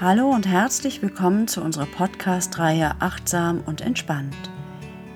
Hallo und herzlich willkommen zu unserer Podcast-Reihe Achtsam und Entspannt.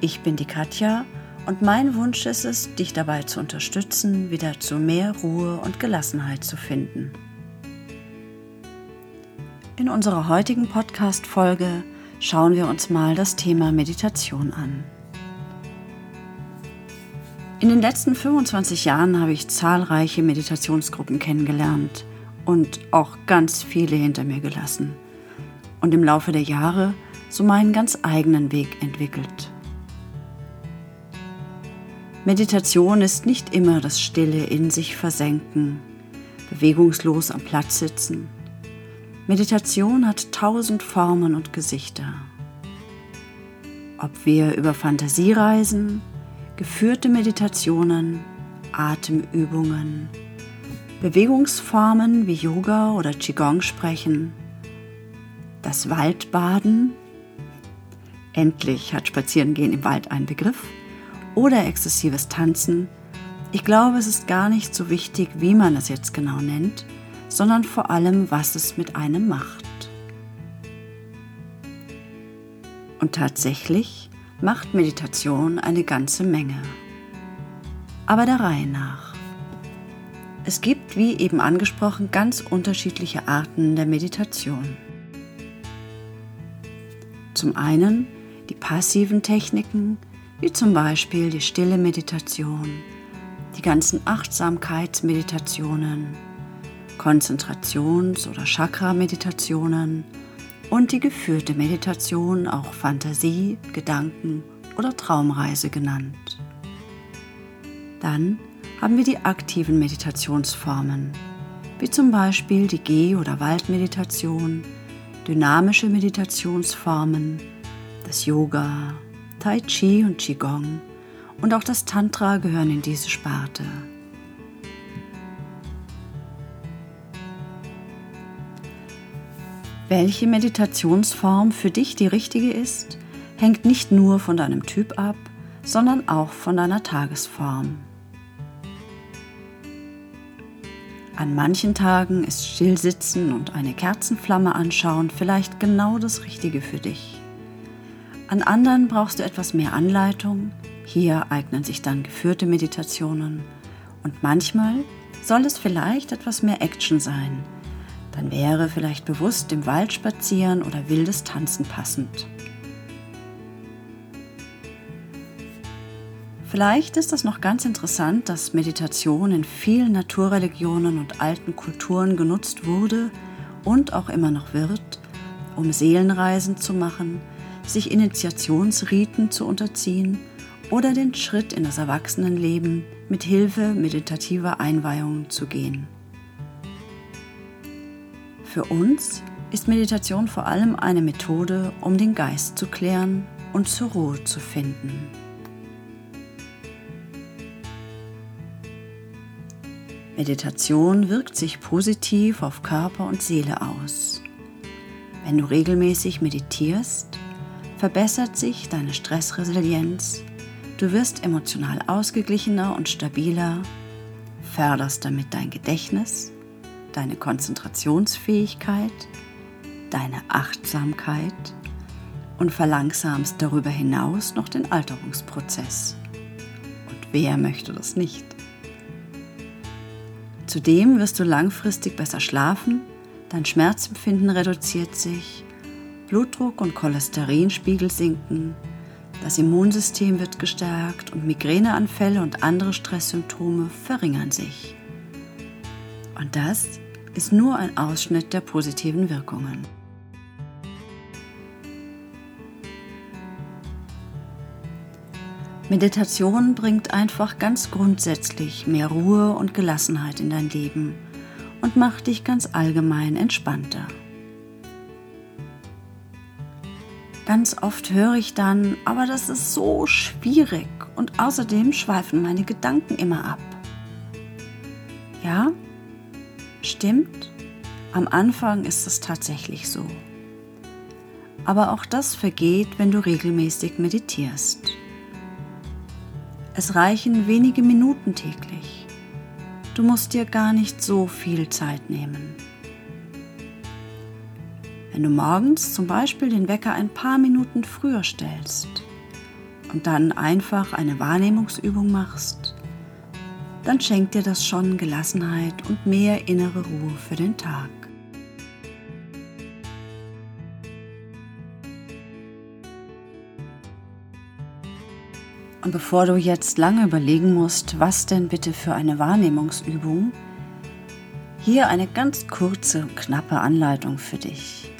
Ich bin die Katja und mein Wunsch ist es, dich dabei zu unterstützen, wieder zu mehr Ruhe und Gelassenheit zu finden. In unserer heutigen Podcast-Folge schauen wir uns mal das Thema Meditation an. In den letzten 25 Jahren habe ich zahlreiche Meditationsgruppen kennengelernt und auch ganz viele hinter mir gelassen und im Laufe der Jahre so meinen ganz eigenen Weg entwickelt. Meditation ist nicht immer das stille in sich versenken, bewegungslos am Platz sitzen. Meditation hat tausend Formen und Gesichter. Ob wir über Fantasie reisen, geführte Meditationen, Atemübungen, Bewegungsformen wie Yoga oder Qigong sprechen, das Waldbaden, endlich hat Spazierengehen im Wald einen Begriff, oder exzessives Tanzen, ich glaube, es ist gar nicht so wichtig, wie man es jetzt genau nennt, sondern vor allem, was es mit einem macht. Und tatsächlich macht Meditation eine ganze Menge. Aber der Reihe nach. Es gibt, wie eben angesprochen, ganz unterschiedliche Arten der Meditation. Zum einen die passiven Techniken, wie zum Beispiel die stille Meditation, die ganzen Achtsamkeitsmeditationen, Konzentrations- oder Chakra-Meditationen und die geführte Meditation, auch Fantasie, Gedanken oder Traumreise genannt. Dann haben wir die aktiven Meditationsformen, wie zum Beispiel die Geh- oder Waldmeditation, dynamische Meditationsformen, das Yoga, Tai Chi und Qigong und auch das Tantra gehören in diese Sparte. Welche Meditationsform für dich die richtige ist, hängt nicht nur von deinem Typ ab, sondern auch von deiner Tagesform. An manchen Tagen ist Stillsitzen und eine Kerzenflamme anschauen vielleicht genau das Richtige für dich. An anderen brauchst du etwas mehr Anleitung. Hier eignen sich dann geführte Meditationen. Und manchmal soll es vielleicht etwas mehr Action sein. Dann wäre vielleicht bewusst im Wald spazieren oder wildes Tanzen passend. Vielleicht ist es noch ganz interessant, dass Meditation in vielen Naturreligionen und alten Kulturen genutzt wurde und auch immer noch wird, um Seelenreisen zu machen, sich Initiationsriten zu unterziehen oder den Schritt in das Erwachsenenleben mit Hilfe meditativer Einweihungen zu gehen. Für uns ist Meditation vor allem eine Methode, um den Geist zu klären und zur Ruhe zu finden. Meditation wirkt sich positiv auf Körper und Seele aus. Wenn du regelmäßig meditierst, verbessert sich deine Stressresilienz, du wirst emotional ausgeglichener und stabiler, förderst damit dein Gedächtnis, deine Konzentrationsfähigkeit, deine Achtsamkeit und verlangsamst darüber hinaus noch den Alterungsprozess. Und wer möchte das nicht? Zudem wirst du langfristig besser schlafen, dein Schmerzempfinden reduziert sich, Blutdruck und Cholesterinspiegel sinken, das Immunsystem wird gestärkt und Migräneanfälle und andere Stresssymptome verringern sich. Und das ist nur ein Ausschnitt der positiven Wirkungen. Meditation bringt einfach ganz grundsätzlich mehr Ruhe und Gelassenheit in dein Leben und macht dich ganz allgemein entspannter. Ganz oft höre ich dann, aber das ist so schwierig und außerdem schweifen meine Gedanken immer ab. Ja, stimmt, am Anfang ist es tatsächlich so. Aber auch das vergeht, wenn du regelmäßig meditierst. Es reichen wenige Minuten täglich. Du musst dir gar nicht so viel Zeit nehmen. Wenn du morgens zum Beispiel den Wecker ein paar Minuten früher stellst und dann einfach eine Wahrnehmungsübung machst, dann schenkt dir das schon Gelassenheit und mehr innere Ruhe für den Tag. Bevor du jetzt lange überlegen musst, was denn bitte für eine Wahrnehmungsübung, hier eine ganz kurze knappe Anleitung für dich.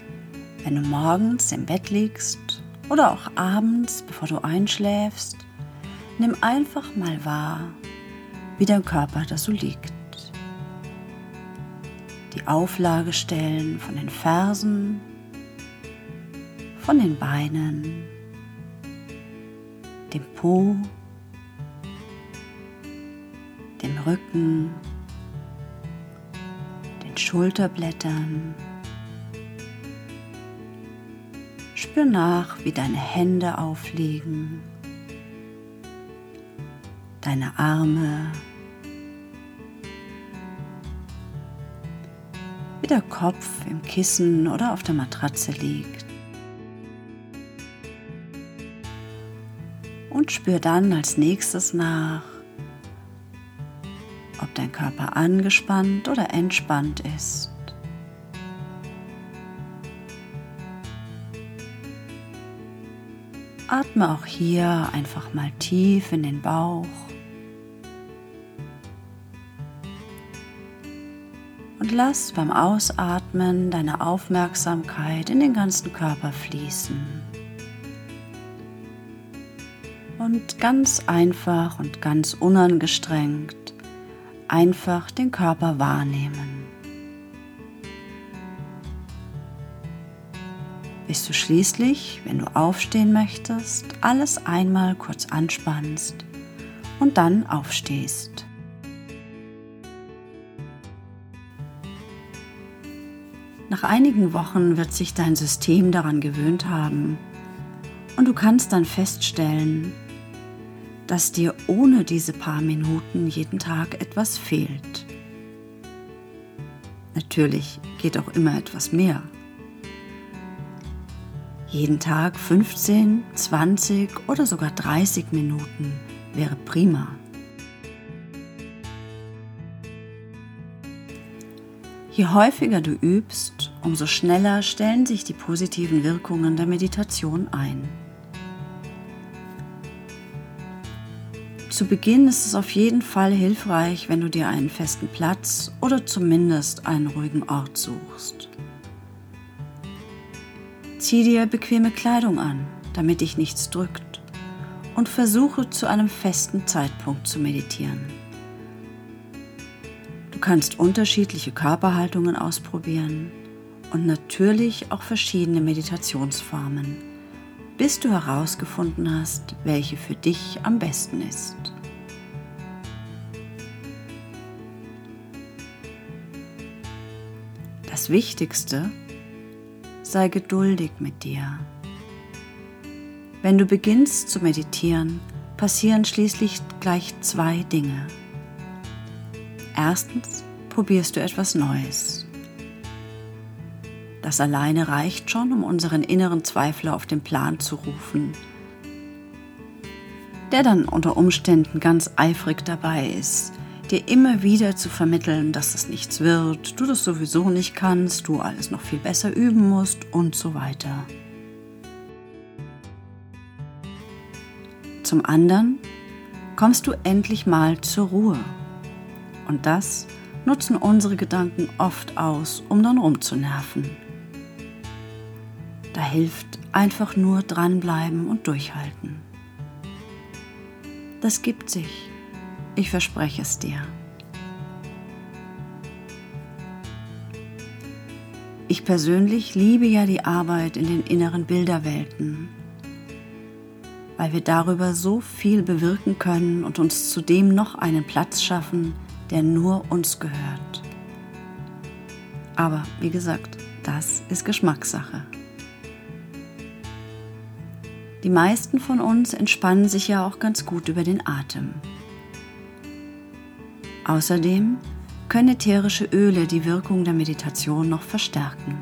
Wenn du morgens im Bett liegst oder auch abends, bevor du einschläfst, nimm einfach mal wahr, wie dein Körper da so liegt. Die Auflagestellen von den Fersen, von den Beinen, dem Po, dem Rücken, den Schulterblättern. Spür nach, wie deine Hände aufliegen, deine Arme, wie der Kopf im Kissen oder auf der Matratze liegt. Und spür dann als nächstes nach, ob dein Körper angespannt oder entspannt ist. Atme auch hier einfach mal tief in den Bauch. Und lass beim Ausatmen deine Aufmerksamkeit in den ganzen Körper fließen und ganz einfach und ganz unangestrengt einfach den Körper wahrnehmen. Bis du schließlich, wenn du aufstehen möchtest, alles einmal kurz anspannst und dann aufstehst. Nach einigen Wochen wird sich dein System daran gewöhnt haben und du kannst dann feststellen, dass dir ohne diese paar Minuten jeden Tag etwas fehlt. Natürlich geht auch immer etwas mehr. Jeden Tag 15, 20 oder sogar 30 Minuten wäre prima. Je häufiger du übst, umso schneller stellen sich die positiven Wirkungen der Meditation ein. Zu Beginn ist es auf jeden Fall hilfreich, wenn du dir einen festen Platz oder zumindest einen ruhigen Ort suchst. Zieh dir bequeme Kleidung an, damit dich nichts drückt und versuche zu einem festen Zeitpunkt zu meditieren. Du kannst unterschiedliche Körperhaltungen ausprobieren und natürlich auch verschiedene Meditationsformen bis du herausgefunden hast, welche für dich am besten ist. Das Wichtigste, sei geduldig mit dir. Wenn du beginnst zu meditieren, passieren schließlich gleich zwei Dinge. Erstens probierst du etwas Neues. Das alleine reicht schon, um unseren inneren Zweifler auf den Plan zu rufen, der dann unter Umständen ganz eifrig dabei ist, dir immer wieder zu vermitteln, dass es nichts wird, du das sowieso nicht kannst, du alles noch viel besser üben musst und so weiter. Zum anderen kommst du endlich mal zur Ruhe. Und das nutzen unsere Gedanken oft aus, um dann rumzunerven. Da hilft einfach nur dranbleiben und durchhalten. Das gibt sich. Ich verspreche es dir. Ich persönlich liebe ja die Arbeit in den inneren Bilderwelten, weil wir darüber so viel bewirken können und uns zudem noch einen Platz schaffen, der nur uns gehört. Aber wie gesagt, das ist Geschmackssache. Die meisten von uns entspannen sich ja auch ganz gut über den Atem. Außerdem können ätherische Öle die Wirkung der Meditation noch verstärken.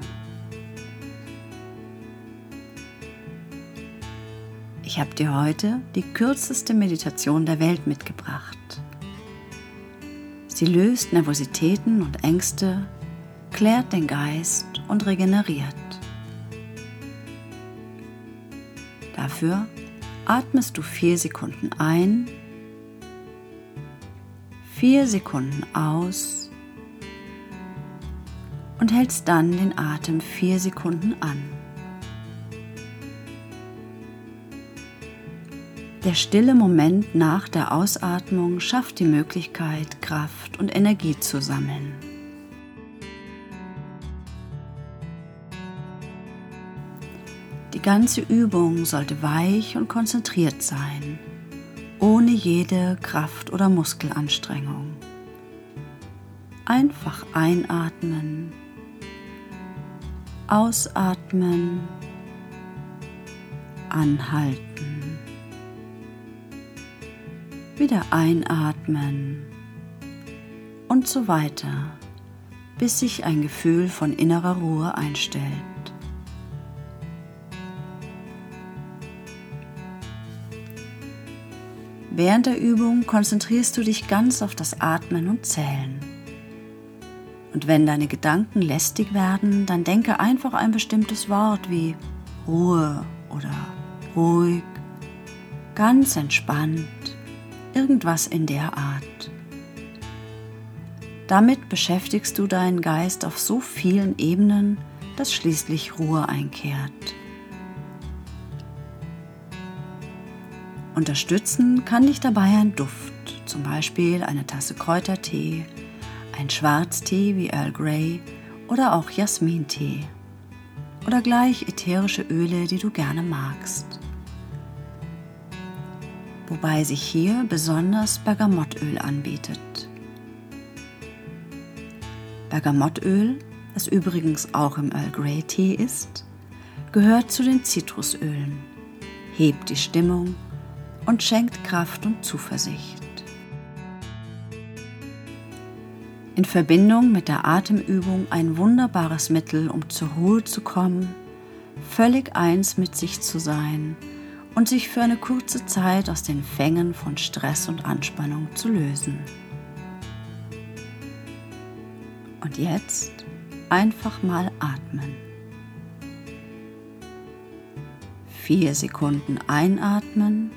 Ich habe dir heute die kürzeste Meditation der Welt mitgebracht. Sie löst Nervositäten und Ängste, klärt den Geist und regeneriert. Dafür atmest du vier Sekunden ein, vier Sekunden aus und hältst dann den Atem vier Sekunden an. Der stille Moment nach der Ausatmung schafft die Möglichkeit, Kraft und Energie zu sammeln. Die ganze Übung sollte weich und konzentriert sein, ohne jede Kraft- oder Muskelanstrengung. Einfach einatmen, ausatmen, anhalten, wieder einatmen und so weiter, bis sich ein Gefühl von innerer Ruhe einstellt. Während der Übung konzentrierst du dich ganz auf das Atmen und Zählen. Und wenn deine Gedanken lästig werden, dann denke einfach ein bestimmtes Wort wie Ruhe oder ruhig, ganz entspannt, irgendwas in der Art. Damit beschäftigst du deinen Geist auf so vielen Ebenen, dass schließlich Ruhe einkehrt. Unterstützen kann dich dabei ein Duft, zum Beispiel eine Tasse Kräutertee, ein Schwarztee wie Earl Grey oder auch Jasmintee oder gleich ätherische Öle, die du gerne magst. Wobei sich hier besonders Bergamottöl anbietet. Bergamottöl, das übrigens auch im Earl Grey Tee ist, gehört zu den Zitrusölen, hebt die Stimmung und schenkt Kraft und Zuversicht. In Verbindung mit der Atemübung ein wunderbares Mittel, um zur Ruhe zu kommen, völlig eins mit sich zu sein und sich für eine kurze Zeit aus den Fängen von Stress und Anspannung zu lösen. Und jetzt einfach mal atmen. Vier Sekunden einatmen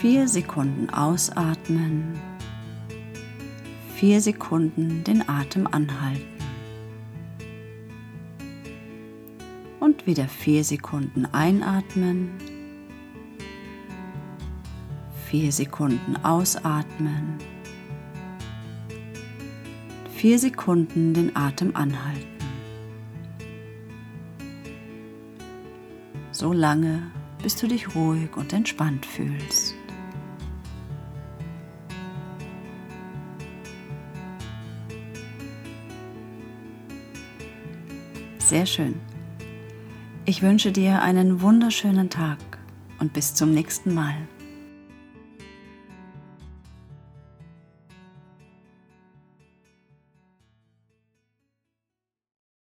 Vier Sekunden ausatmen. Vier Sekunden den Atem anhalten. Und wieder vier Sekunden einatmen. Vier Sekunden ausatmen. Vier Sekunden den Atem anhalten. So lange, bis du dich ruhig und entspannt fühlst. Sehr schön. Ich wünsche dir einen wunderschönen Tag und bis zum nächsten Mal.